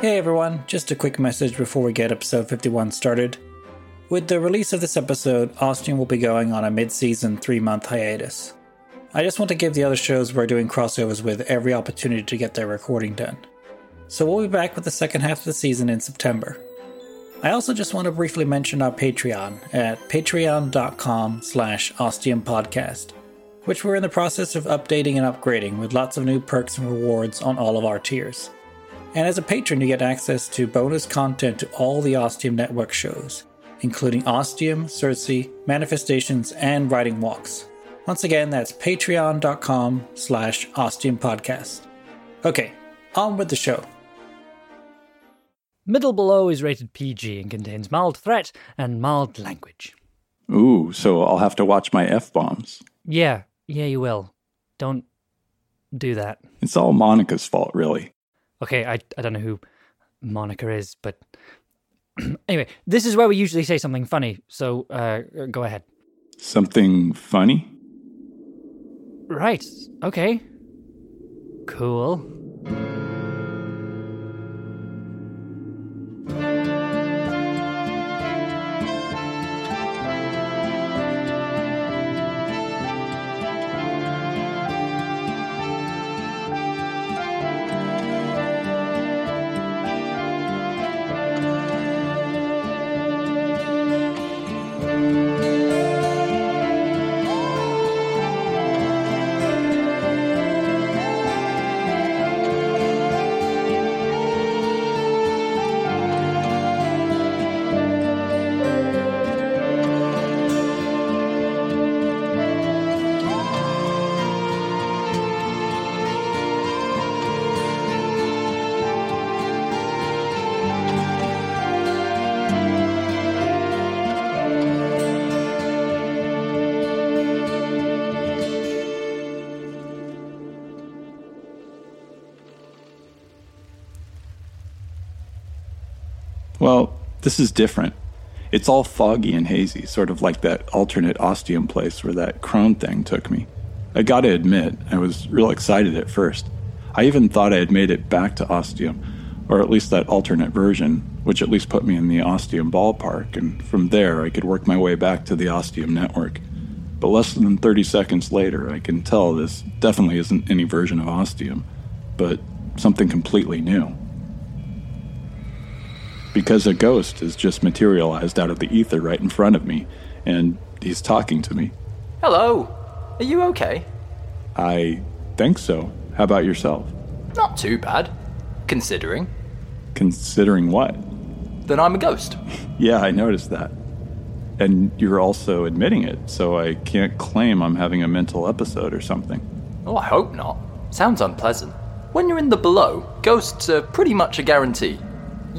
Hey everyone, just a quick message before we get episode 51 started. With the release of this episode, Ostium will be going on a mid season three month hiatus. I just want to give the other shows we're doing crossovers with every opportunity to get their recording done. So we'll be back with the second half of the season in September. I also just want to briefly mention our Patreon at patreon.com slash ostiumpodcast, which we're in the process of updating and upgrading with lots of new perks and rewards on all of our tiers. And as a patron, you get access to bonus content to all the Ostium Network shows, including Ostium, Circe, Manifestations, and Writing Walks. Once again, that's patreon.com slash Ostium Podcast. Okay, on with the show. Middle Below is rated PG and contains mild threat and mild language. Ooh, so I'll have to watch my F bombs. Yeah, yeah, you will. Don't do that. It's all Monica's fault, really. Okay, I, I don't know who Monica is, but anyway, this is where we usually say something funny, so uh, go ahead. Something funny? Right, okay. Cool. This is different. It's all foggy and hazy, sort of like that alternate ostium place where that crone thing took me. I gotta admit, I was real excited at first. I even thought I had made it back to ostium, or at least that alternate version, which at least put me in the ostium ballpark, and from there I could work my way back to the ostium network. But less than 30 seconds later, I can tell this definitely isn't any version of ostium, but something completely new because a ghost has just materialized out of the ether right in front of me, and he's talking to me. Hello. Are you okay? I think so. How about yourself? Not too bad. Considering Considering what? that I'm a ghost. Yeah, I noticed that. And you're also admitting it, so I can't claim I'm having a mental episode or something. Oh, I hope not. Sounds unpleasant. When you're in the below, ghosts are pretty much a guarantee.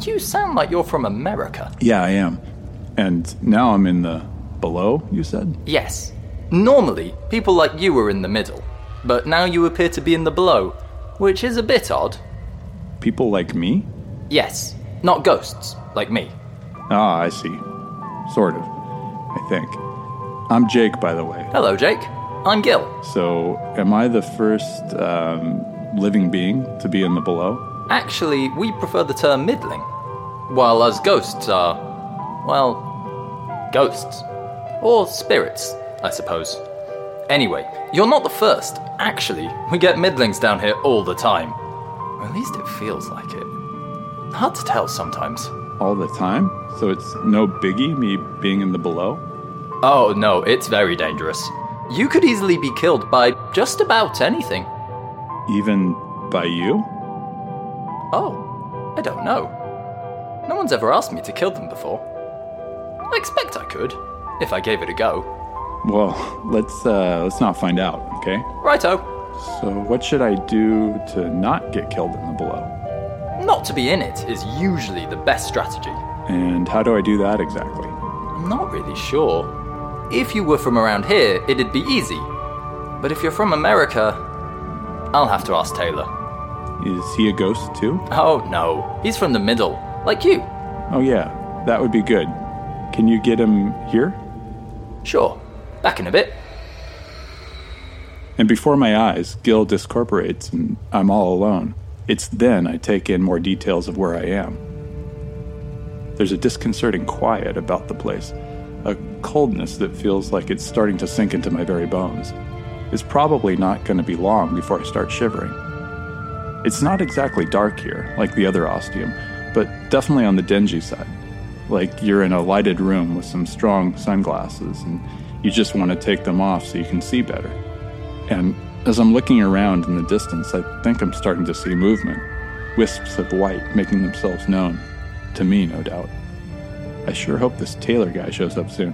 You sound like you're from America. Yeah, I am. And now I'm in the below, you said? Yes. Normally, people like you are in the middle, but now you appear to be in the below, which is a bit odd. People like me? Yes, not ghosts, like me. Ah, I see. Sort of, I think. I'm Jake, by the way. Hello, Jake. I'm Gil. So, am I the first um, living being to be in the below? Actually, we prefer the term middling, while us ghosts are, well, ghosts. Or spirits, I suppose. Anyway, you're not the first. Actually, we get middlings down here all the time. Or at least it feels like it. Hard to tell sometimes. All the time? So it's no biggie me being in the below? Oh no, it's very dangerous. You could easily be killed by just about anything. Even by you? Oh, I don't know. No one's ever asked me to kill them before. I expect I could, if I gave it a go. Well, let's uh, let's not find out, okay? Righto. So, what should I do to not get killed in the below? Not to be in it is usually the best strategy. And how do I do that exactly? I'm not really sure. If you were from around here, it'd be easy. But if you're from America, I'll have to ask Taylor. Is he a ghost too? Oh no, he's from the middle, like you. Oh yeah, that would be good. Can you get him here? Sure. Back in a bit. And before my eyes, Gil discorporates and I'm all alone. It's then I take in more details of where I am. There's a disconcerting quiet about the place, a coldness that feels like it's starting to sink into my very bones. It's probably not going to be long before I start shivering. It's not exactly dark here, like the other ostium, but definitely on the dingy side. Like you're in a lighted room with some strong sunglasses and you just want to take them off so you can see better. And as I'm looking around in the distance, I think I'm starting to see movement. Wisps of white making themselves known. To me, no doubt. I sure hope this Taylor guy shows up soon.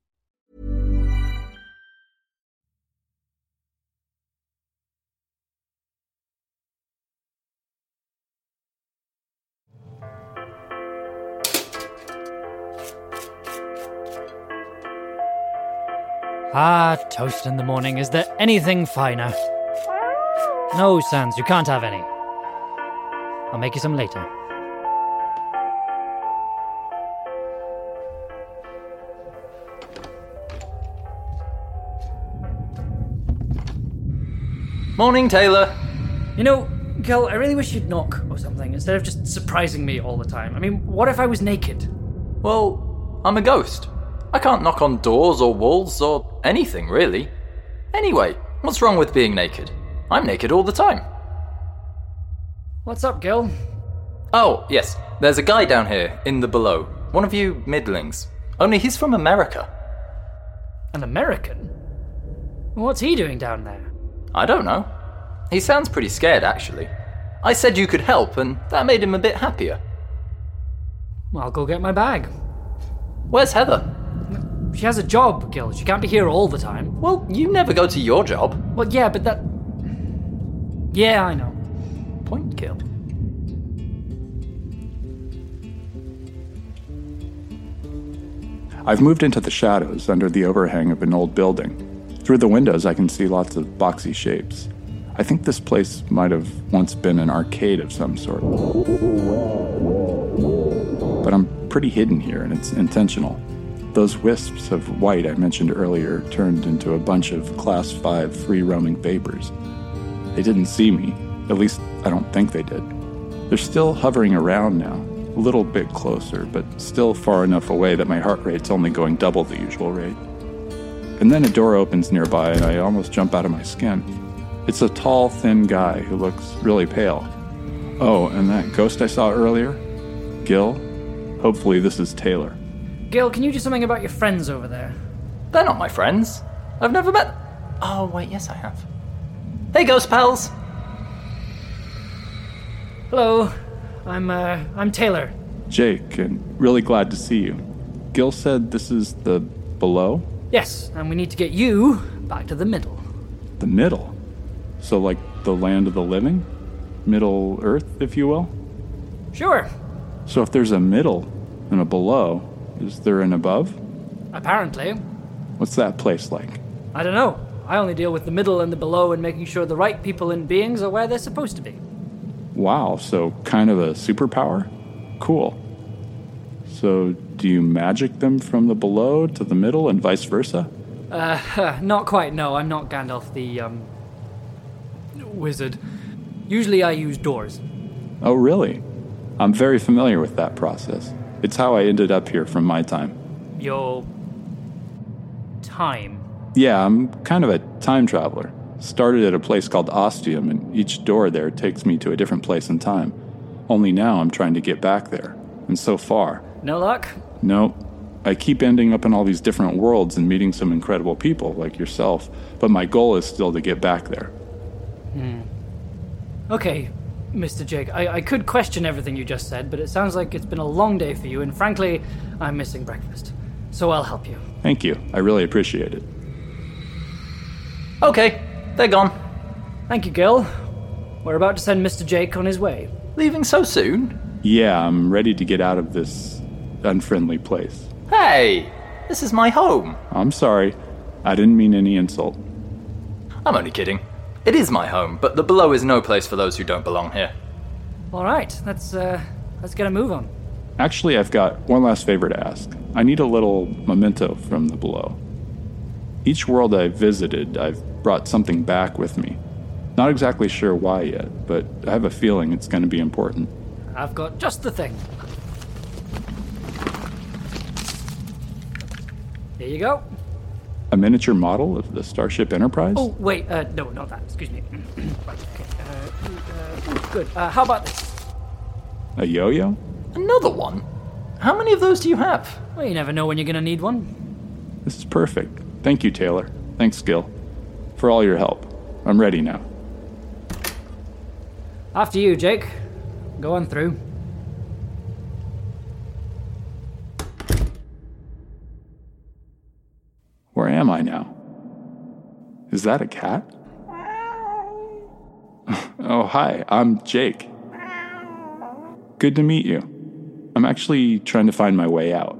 Ah, toast in the morning. Is there anything finer? No, Sans, you can't have any. I'll make you some later. Morning, Taylor. You know, Gil, I really wish you'd knock or something instead of just surprising me all the time. I mean, what if I was naked? Well, I'm a ghost. I can't knock on doors or walls or anything, really. Anyway, what's wrong with being naked? I'm naked all the time. What's up, Gil? Oh, yes, there's a guy down here in the below. One of you middlings. Only he's from America. An American? What's he doing down there? I don't know. He sounds pretty scared, actually. I said you could help, and that made him a bit happier. I'll go get my bag. Where's Heather? She has a job, Gil. She can't be here all the time. Well, you never go to your job. Well, yeah, but that. Yeah, I know. Point Gil. I've moved into the shadows under the overhang of an old building. Through the windows, I can see lots of boxy shapes. I think this place might have once been an arcade of some sort. but I'm pretty hidden here and it's intentional. Those wisps of white I mentioned earlier turned into a bunch of Class 5 free roaming vapors. They didn't see me, at least I don't think they did. They're still hovering around now, a little bit closer, but still far enough away that my heart rate's only going double the usual rate. And then a door opens nearby and I almost jump out of my skin. It's a tall, thin guy who looks really pale. Oh, and that ghost I saw earlier? Gil? Hopefully, this is Taylor. Gil, can you do something about your friends over there? They're not my friends. I've never met. Oh, wait, yes, I have. Hey, ghost pals! Hello, I'm uh, I'm Taylor. Jake, and really glad to see you. Gil said this is the below? Yes, and we need to get you back to the middle. The middle? So, like the land of the living? Middle Earth, if you will? Sure. So, if there's a middle and a below, is there an above? Apparently. What's that place like? I don't know. I only deal with the middle and the below and making sure the right people and beings are where they're supposed to be. Wow, so kind of a superpower? Cool. So, do you magic them from the below to the middle and vice versa? Uh, not quite, no. I'm not Gandalf the, um. wizard. Usually I use doors. Oh, really? I'm very familiar with that process. It's how I ended up here from my time. Your. time. Yeah, I'm kind of a time traveler. Started at a place called Ostium, and each door there takes me to a different place in time. Only now I'm trying to get back there. And so far. No luck? No. I keep ending up in all these different worlds and meeting some incredible people, like yourself, but my goal is still to get back there. Hmm. Okay, Mr. Jake, I, I could question everything you just said, but it sounds like it's been a long day for you, and frankly, I'm missing breakfast. So I'll help you. Thank you. I really appreciate it. Okay, they're gone. Thank you, Gil. We're about to send Mr. Jake on his way. Leaving so soon? Yeah, I'm ready to get out of this unfriendly place. Hey, this is my home. I'm sorry. I didn't mean any insult. I'm only kidding. It is my home, but the below is no place for those who don't belong here. All right, let's uh, let's get a move on. Actually, I've got one last favor to ask. I need a little memento from the below. Each world I've visited, I've brought something back with me. Not exactly sure why yet, but I have a feeling it's going to be important. I've got just the thing. Here you go. A miniature model of the Starship Enterprise? Oh, wait, uh, no, not that. Excuse me. right, okay. Uh, uh, good. Uh, how about this? A yo yo? Another one? How many of those do you have? Well, you never know when you're gonna need one. This is perfect. Thank you, Taylor. Thanks, Gil. For all your help. I'm ready now. After you, Jake. Go on through. Am I now? Is that a cat? oh, hi, I'm Jake. Good to meet you. I'm actually trying to find my way out.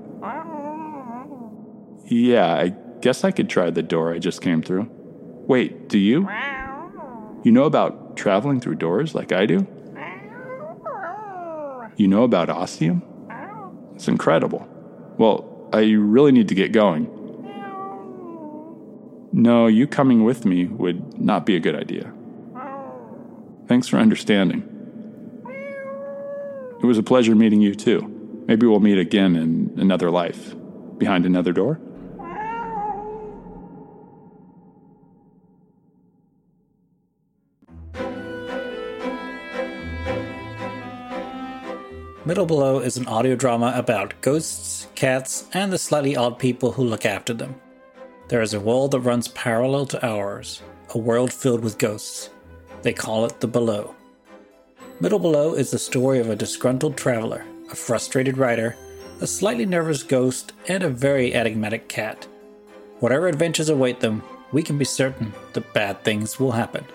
Yeah, I guess I could try the door I just came through. Wait, do you? You know about traveling through doors like I do? You know about Ostium? It's incredible. Well, I really need to get going. No, you coming with me would not be a good idea. Thanks for understanding. It was a pleasure meeting you too. Maybe we'll meet again in another life, behind another door. Middle Below is an audio drama about ghosts, cats, and the slightly odd people who look after them. There is a world that runs parallel to ours, a world filled with ghosts. They call it the Below. Middle Below is the story of a disgruntled traveler, a frustrated writer, a slightly nervous ghost, and a very enigmatic cat. Whatever adventures await them, we can be certain that bad things will happen.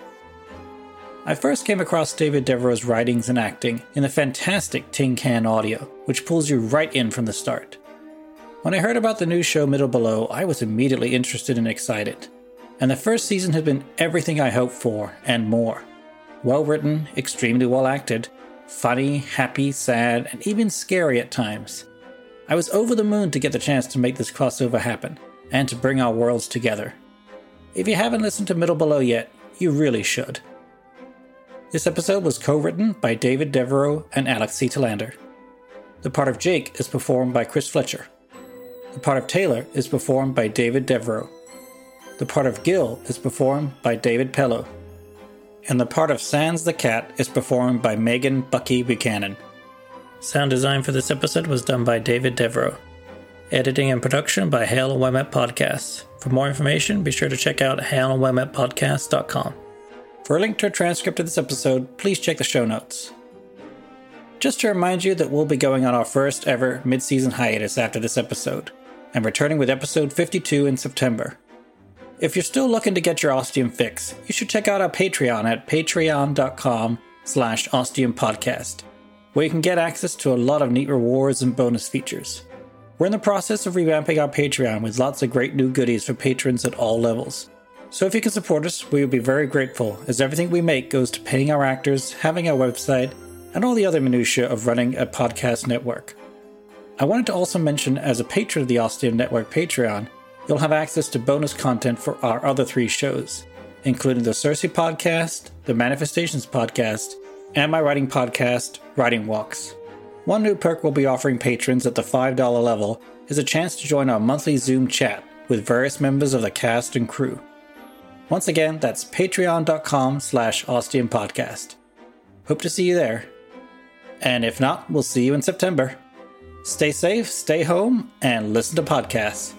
I first came across David Devereux's writings and acting in the fantastic Tin Can Audio, which pulls you right in from the start. When I heard about the new show Middle Below, I was immediately interested and excited. And the first season has been everything I hoped for and more. Well written, extremely well acted, funny, happy, sad, and even scary at times. I was over the moon to get the chance to make this crossover happen, and to bring our worlds together. If you haven't listened to Middle Below yet, you really should. This episode was co written by David Devereux and Alex C. Telander. The part of Jake is performed by Chris Fletcher. The part of Taylor is performed by David Devereux. The part of Gil is performed by David Pellow. And the part of Sans the Cat is performed by Megan Bucky Buchanan. Sound design for this episode was done by David Devereux. Editing and production by Hail and Well Met Podcasts. For more information, be sure to check out hailandwellmetpodcast.com. For a link to a transcript of this episode, please check the show notes. Just to remind you that we'll be going on our first ever mid season hiatus after this episode, and returning with episode 52 in September. If you're still looking to get your ostium fix, you should check out our Patreon at patreon.com slash ostiumpodcast, where you can get access to a lot of neat rewards and bonus features. We're in the process of revamping our Patreon with lots of great new goodies for patrons at all levels. So if you can support us, we would be very grateful, as everything we make goes to paying our actors, having our website, and all the other minutiae of running a podcast network. I wanted to also mention, as a patron of the Ostium Network Patreon, you'll have access to bonus content for our other three shows, including the Circe podcast, the Manifestations podcast, and my writing podcast, Writing Walks. One new perk we'll be offering patrons at the $5 level is a chance to join our monthly Zoom chat with various members of the cast and crew. Once again, that's patreon.com slash Podcast. Hope to see you there. And if not, we'll see you in September. Stay safe, stay home, and listen to podcasts.